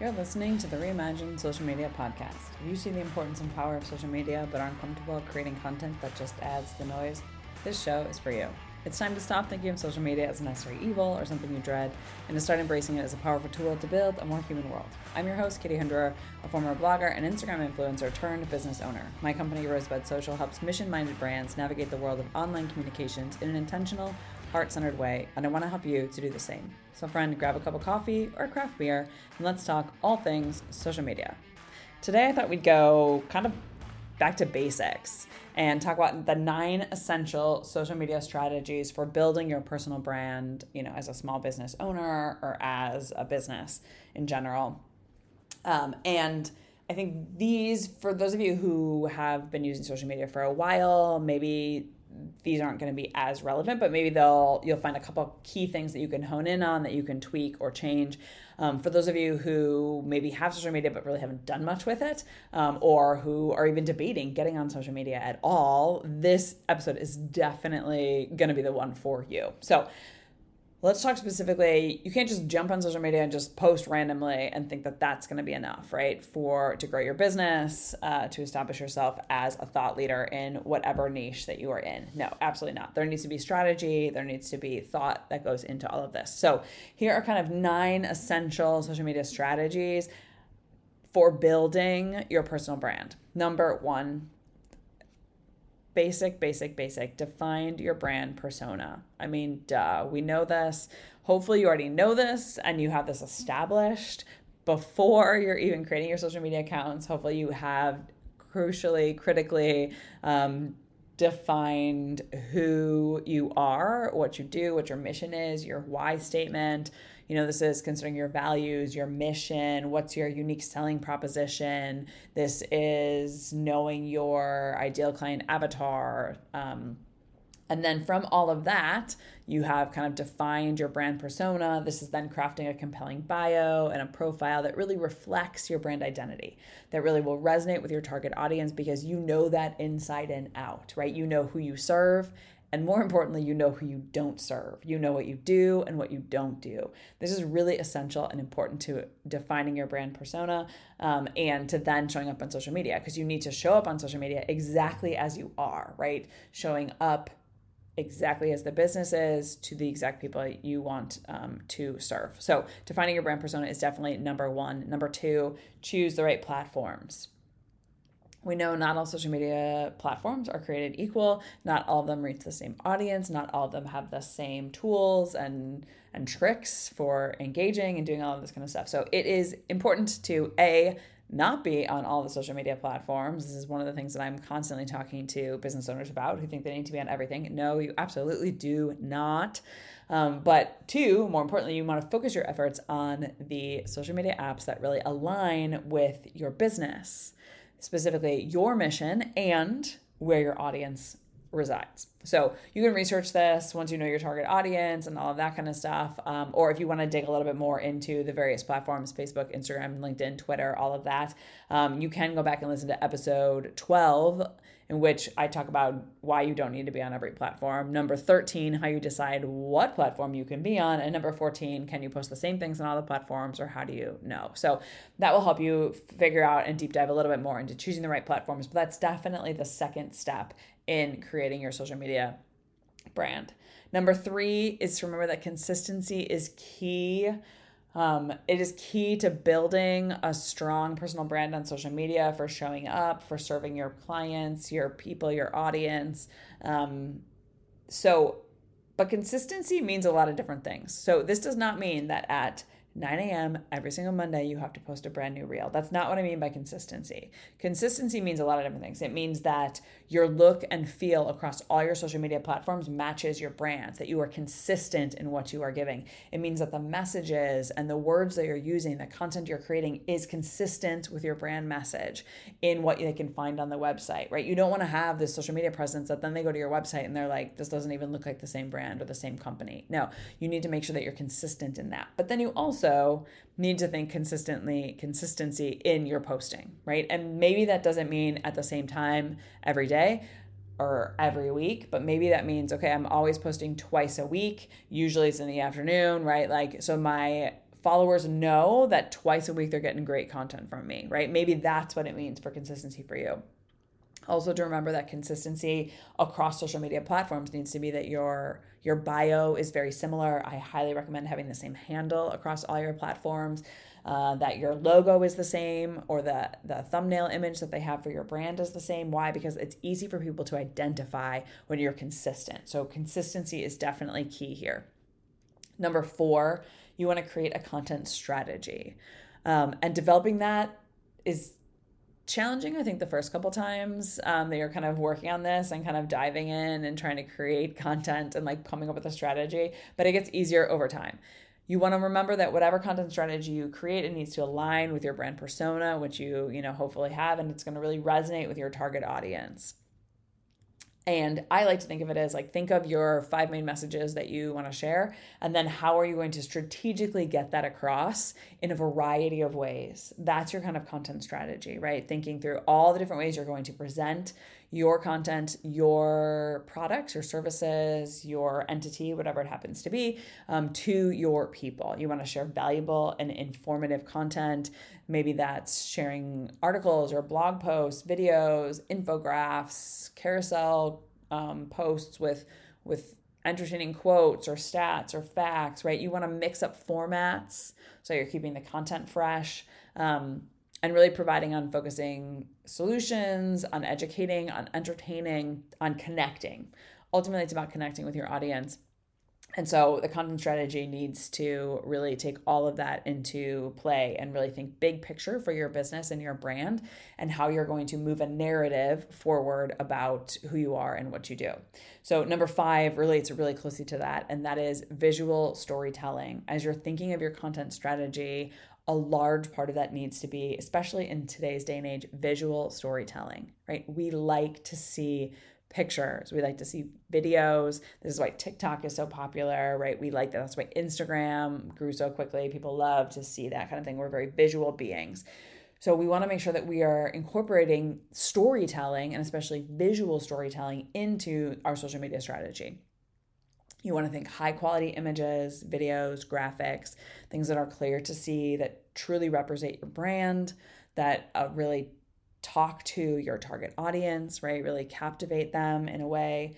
You're listening to the Reimagined Social Media Podcast. If you see the importance and power of social media but aren't comfortable creating content that just adds the noise, this show is for you. It's time to stop thinking of social media as a necessary evil or something you dread and to start embracing it as a powerful tool to build a more human world. I'm your host, Kitty Hunderer, a former blogger and Instagram influencer turned business owner. My company, Rosebud Social, helps mission minded brands navigate the world of online communications in an intentional, heart centered way, and I want to help you to do the same. So, friend, grab a cup of coffee or craft beer and let's talk all things social media. Today, I thought we'd go kind of back to basics and talk about the nine essential social media strategies for building your personal brand, you know, as a small business owner or as a business in general. Um, and I think these, for those of you who have been using social media for a while, maybe these aren't going to be as relevant, but maybe they'll you'll find a couple key things that you can hone in on that you can tweak or change. Um, for those of you who maybe have social media but really haven't done much with it, um, or who are even debating getting on social media at all, this episode is definitely going to be the one for you. So let's talk specifically you can't just jump on social media and just post randomly and think that that's going to be enough right for to grow your business uh, to establish yourself as a thought leader in whatever niche that you are in. No absolutely not. There needs to be strategy. There needs to be thought that goes into all of this. So here are kind of nine essential social media strategies for building your personal brand. Number one basic, basic, basic. Defined your brand persona. I mean, duh, we know this. Hopefully, you already know this and you have this established before you're even creating your social media accounts. Hopefully, you have crucially, critically um, defined who you are, what you do, what your mission is, your why statement, you know, this is considering your values, your mission, what's your unique selling proposition. This is knowing your ideal client avatar. Um, and then from all of that, you have kind of defined your brand persona. This is then crafting a compelling bio and a profile that really reflects your brand identity, that really will resonate with your target audience because you know that inside and out, right? You know who you serve and more importantly, you know who you don't serve. You know what you do and what you don't do. This is really essential and important to defining your brand persona um, and to then showing up on social media because you need to show up on social media exactly as you are, right? Showing up exactly as the business is to the exact people you want um, to serve. So, defining your brand persona is definitely number one. Number two, choose the right platforms we know not all social media platforms are created equal. Not all of them reach the same audience. Not all of them have the same tools and and tricks for engaging and doing all of this kind of stuff. So it is important to a not be on all the social media platforms. This is one of the things that I'm constantly talking to business owners about who think they need to be on everything. No, you absolutely do not. Um, but two, more importantly, you want to focus your efforts on the social media apps that really align with your business specifically your mission and where your audience resides. So you can research this once you know your target audience and all of that kind of stuff. Um, or if you want to dig a little bit more into the various platforms Facebook, Instagram, LinkedIn, Twitter, all of that, um, you can go back and listen to episode 12 in which I talk about why you don't need to be on every platform. Number 13, how you decide what platform you can be on. And number 14, can you post the same things on all the platforms or how do you know? So that will help you figure out and deep dive a little bit more into choosing the right platforms. But that's definitely the second step in creating your social media brand. Number three is to remember that consistency is key. Um, it is key to building a strong personal brand on social media for showing up, for serving your clients, your people, your audience. Um, so, but consistency means a lot of different things. So, this does not mean that at 9 a.m. every single Monday, you have to post a brand new reel. That's not what I mean by consistency. Consistency means a lot of different things. It means that your look and feel across all your social media platforms matches your brand, that you are consistent in what you are giving. It means that the messages and the words that you're using, the content you're creating is consistent with your brand message in what they can find on the website, right? You don't want to have this social media presence that then they go to your website and they're like, this doesn't even look like the same brand or the same company. No, you need to make sure that you're consistent in that. But then you also also need to think consistently consistency in your posting, right? And maybe that doesn't mean at the same time every day or every week, but maybe that means okay, I'm always posting twice a week. Usually it's in the afternoon, right? Like so my followers know that twice a week they're getting great content from me, right? Maybe that's what it means for consistency for you. Also to remember that consistency across social media platforms needs to be that your your bio is very similar. I highly recommend having the same handle across all your platforms. Uh, that your logo is the same or the, the thumbnail image that they have for your brand is the same. Why? Because it's easy for people to identify when you're consistent. So, consistency is definitely key here. Number four, you want to create a content strategy. Um, and developing that is challenging i think the first couple times um, that you're kind of working on this and kind of diving in and trying to create content and like coming up with a strategy but it gets easier over time. You want to remember that whatever content strategy you create it needs to align with your brand persona which you you know hopefully have and it's going to really resonate with your target audience and I like to think of it as like think of your five main messages that you want to share, and then how are you going to strategically get that across in a variety of ways? That's your kind of content strategy, right? Thinking through all the different ways you're going to present your content, your products, your services, your entity, whatever it happens to be, um, to your people. You want to share valuable and informative content. Maybe that's sharing articles or blog posts, videos, infographics, carousel um, posts with with entertaining quotes or stats or facts, right? You want to mix up formats so you're keeping the content fresh. Um, and really providing on focusing solutions, on educating, on entertaining, on connecting. Ultimately, it's about connecting with your audience. And so the content strategy needs to really take all of that into play and really think big picture for your business and your brand and how you're going to move a narrative forward about who you are and what you do. So, number five relates really closely to that, and that is visual storytelling. As you're thinking of your content strategy, a large part of that needs to be, especially in today's day and age, visual storytelling, right? We like to see pictures. We like to see videos. This is why TikTok is so popular, right? We like that. That's why Instagram grew so quickly. People love to see that kind of thing. We're very visual beings. So we want to make sure that we are incorporating storytelling and especially visual storytelling into our social media strategy. You want to think high quality images, videos, graphics, things that are clear to see, that truly represent your brand, that uh, really talk to your target audience, right? Really captivate them in a way.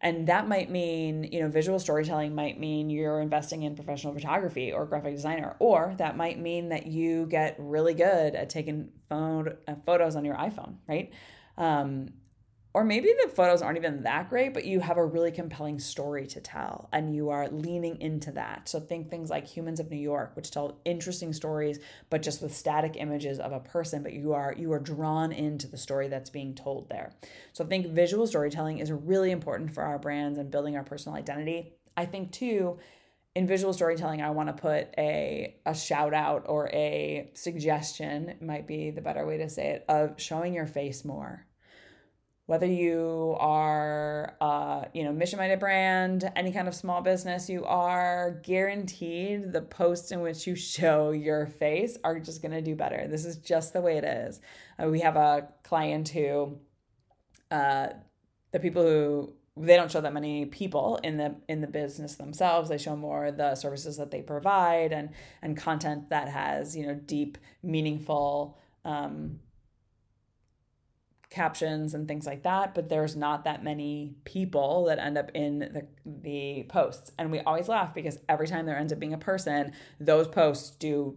And that might mean, you know, visual storytelling might mean you're investing in professional photography or graphic designer, or that might mean that you get really good at taking phone, uh, photos on your iPhone, right? Um, or maybe the photos aren't even that great, but you have a really compelling story to tell and you are leaning into that. So think things like Humans of New York, which tell interesting stories, but just with static images of a person, but you are you are drawn into the story that's being told there. So I think visual storytelling is really important for our brands and building our personal identity. I think too, in visual storytelling, I want to put a, a shout out or a suggestion, might be the better way to say it, of showing your face more whether you are uh, you know mission minded brand any kind of small business you are guaranteed the posts in which you show your face are just going to do better. This is just the way it is. Uh, we have a client who uh, the people who they don't show that many people in the in the business themselves. They show more the services that they provide and and content that has you know deep meaningful um, captions and things like that, but there's not that many people that end up in the the posts. And we always laugh because every time there ends up being a person, those posts do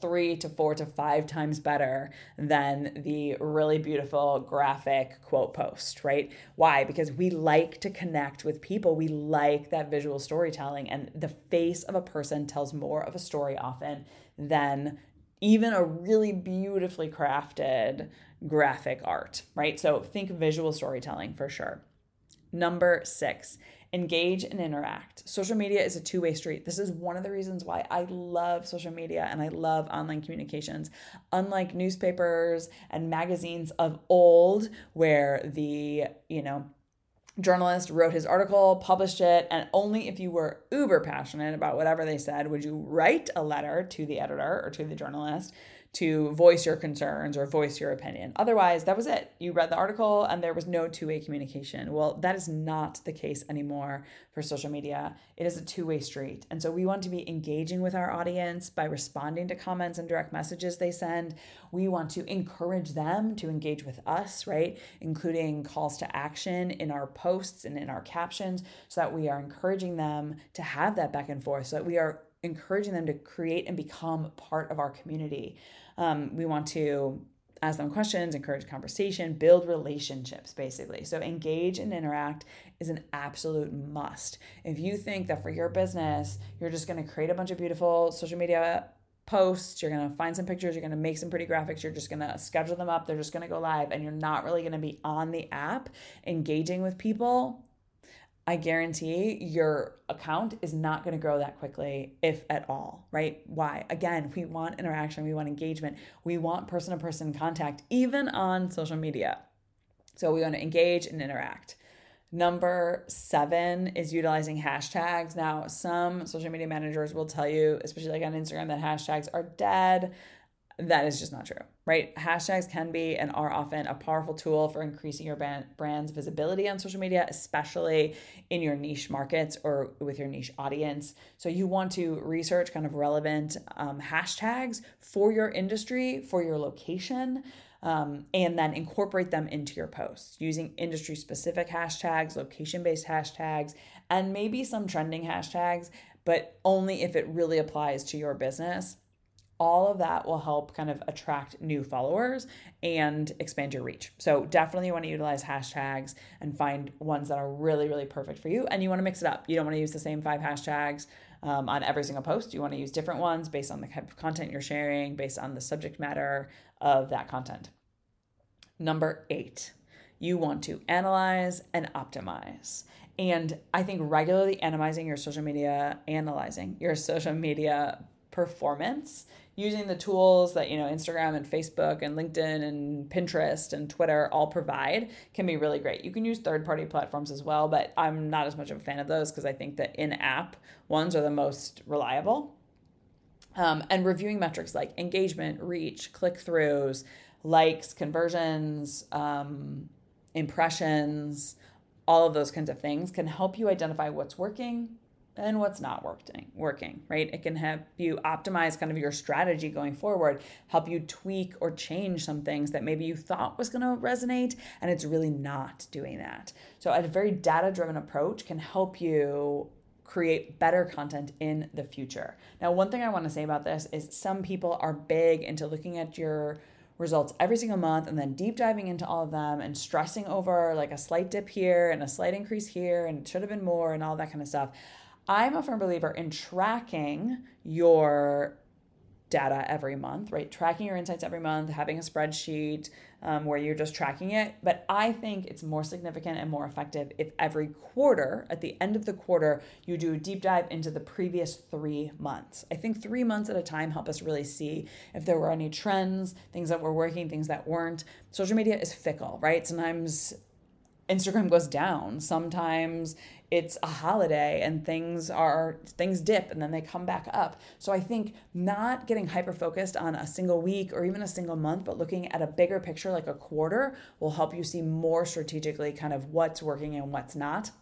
three to four to five times better than the really beautiful graphic quote post, right? Why? Because we like to connect with people. We like that visual storytelling, and the face of a person tells more of a story often than even a really beautifully crafted graphic art, right? So think visual storytelling for sure. Number six, engage and interact. Social media is a two way street. This is one of the reasons why I love social media and I love online communications. Unlike newspapers and magazines of old, where the, you know, journalist wrote his article, published it, and only if you were uber passionate about whatever they said would you write a letter to the editor or to the journalist to voice your concerns or voice your opinion. Otherwise, that was it. You read the article and there was no two way communication. Well, that is not the case anymore for social media. It is a two way street. And so we want to be engaging with our audience by responding to comments and direct messages they send. We want to encourage them to engage with us, right? Including calls to action in our posts and in our captions so that we are encouraging them to have that back and forth, so that we are encouraging them to create and become part of our community. Um, we want to ask them questions, encourage conversation, build relationships, basically. So, engage and interact is an absolute must. If you think that for your business, you're just going to create a bunch of beautiful social media posts, you're going to find some pictures, you're going to make some pretty graphics, you're just going to schedule them up, they're just going to go live, and you're not really going to be on the app engaging with people, I guarantee your account is not going to grow that quickly, if at all, right? Why? Again, we want interaction, we want engagement, we want person to person contact, even on social media. So we want to engage and interact. Number seven is utilizing hashtags. Now, some social media managers will tell you, especially like on Instagram, that hashtags are dead that is just not true, right? Hashtags can be and are often a powerful tool for increasing your brand's visibility on social media, especially in your niche markets or with your niche audience. So, you want to research kind of relevant um, hashtags for your industry, for your location. Um, and then incorporate them into your posts using industry specific hashtags, location based hashtags, and maybe some trending hashtags, but only if it really applies to your business all of that will help kind of attract new followers and expand your reach. So definitely you want to utilize hashtags and find ones that are really, really perfect for you. And you want to mix it up. You don't want to use the same five hashtags um, on every single post. You want to use different ones based on the type of content you're sharing, based on the subject matter of that content. Number eight, you want to analyze and optimize. And I think regularly analyzing your social media, analyzing your social media performance using the tools that you know Instagram and Facebook and LinkedIn and Pinterest and Twitter all provide can be really great. You can use third-party platforms as well, but I'm not as much of a fan of those because I think that in-app ones are the most reliable. Um, and reviewing metrics like engagement, reach, click-throughs, likes, conversions, um, impressions, all of those kinds of things can help you identify what's working and what's not working working right? It can help you optimize kind of your strategy going forward help you tweak or change some things that maybe you thought was going to resonate and it's really not doing that. So a very data driven approach can help you create better content in the future. Now one thing i want to say about this is some people are big into looking at your results every single month and then deep diving into all of them and stressing over like a slight dip here and a slight increase here and it should have been more and all that kind of stuff I'm a firm believer in tracking your data every month, right? Tracking your insights every month, having a spreadsheet um, where you're just tracking it. But I think it's more significant and more effective if every quarter, at the end of the quarter, you do a deep dive into the previous three months. I think three months at a time help us really see if there were any trends, things that were working, things that weren't. Social media is fickle, right? Sometimes Instagram goes down. Sometimes it's a holiday and things are things dip and then they come back up. So I think not getting hyper focused on a single week or even a single month, but looking at a bigger picture like a quarter will help you see more strategically kind of what's working and what's not.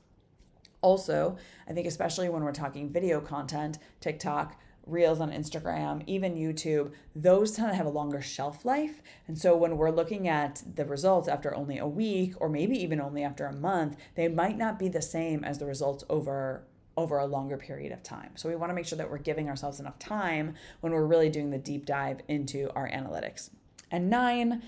Also, I think especially when we're talking video content, TikTok, Reels on Instagram, even YouTube, those tend to have a longer shelf life. And so when we're looking at the results after only a week or maybe even only after a month, they might not be the same as the results over over a longer period of time. So we want to make sure that we're giving ourselves enough time when we're really doing the deep dive into our analytics. And 9,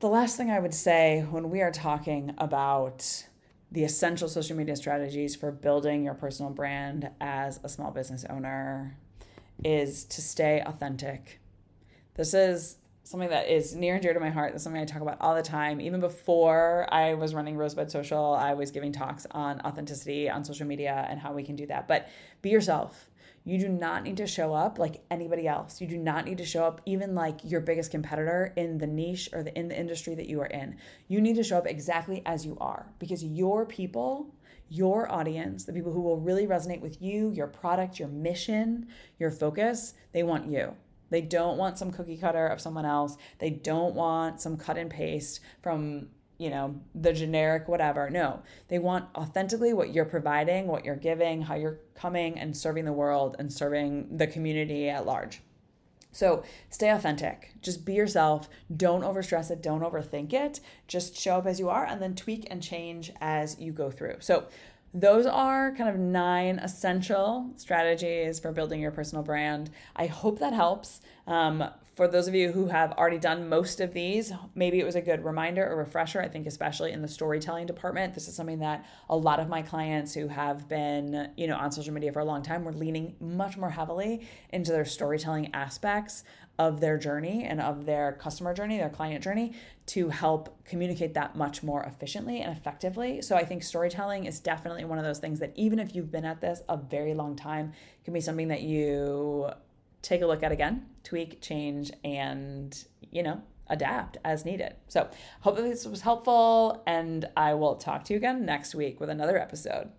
the last thing I would say when we are talking about the essential social media strategies for building your personal brand as a small business owner, is to stay authentic. This is something that is near and dear to my heart. That's something I talk about all the time. Even before I was running Rosebud Social, I was giving talks on authenticity on social media and how we can do that. But be yourself You do not need to show up like anybody else. You do not need to show up even like your biggest competitor in the niche or the in the industry that you are in. You need to show up exactly as you are because your people your audience, the people who will really resonate with you, your product, your mission, your focus, they want you. They don't want some cookie cutter of someone else. They don't want some cut and paste from, you know, the generic whatever. No, they want authentically what you're providing, what you're giving, how you're coming and serving the world and serving the community at large. So stay authentic. Just be yourself. Don't overstress it. Don't overthink it. Just show up as you are and then tweak and change as you go through. So those are kind of nine essential strategies for building your personal brand. I hope that helps. Um, for those of you who have already done most of these, maybe it was a good reminder or refresher. I think, especially in the storytelling department, this is something that a lot of my clients who have been, you know, on social media for a long time were leaning much more heavily into their storytelling aspects of their journey and of their customer journey, their client journey, to help communicate that much more efficiently and effectively. So I think storytelling is definitely one of those things that even if you've been at this a very long time, can be something that you take a look at again, tweak, change, and, you know, adapt as needed. So, hope this was helpful, and I will talk to you again next week with another episode.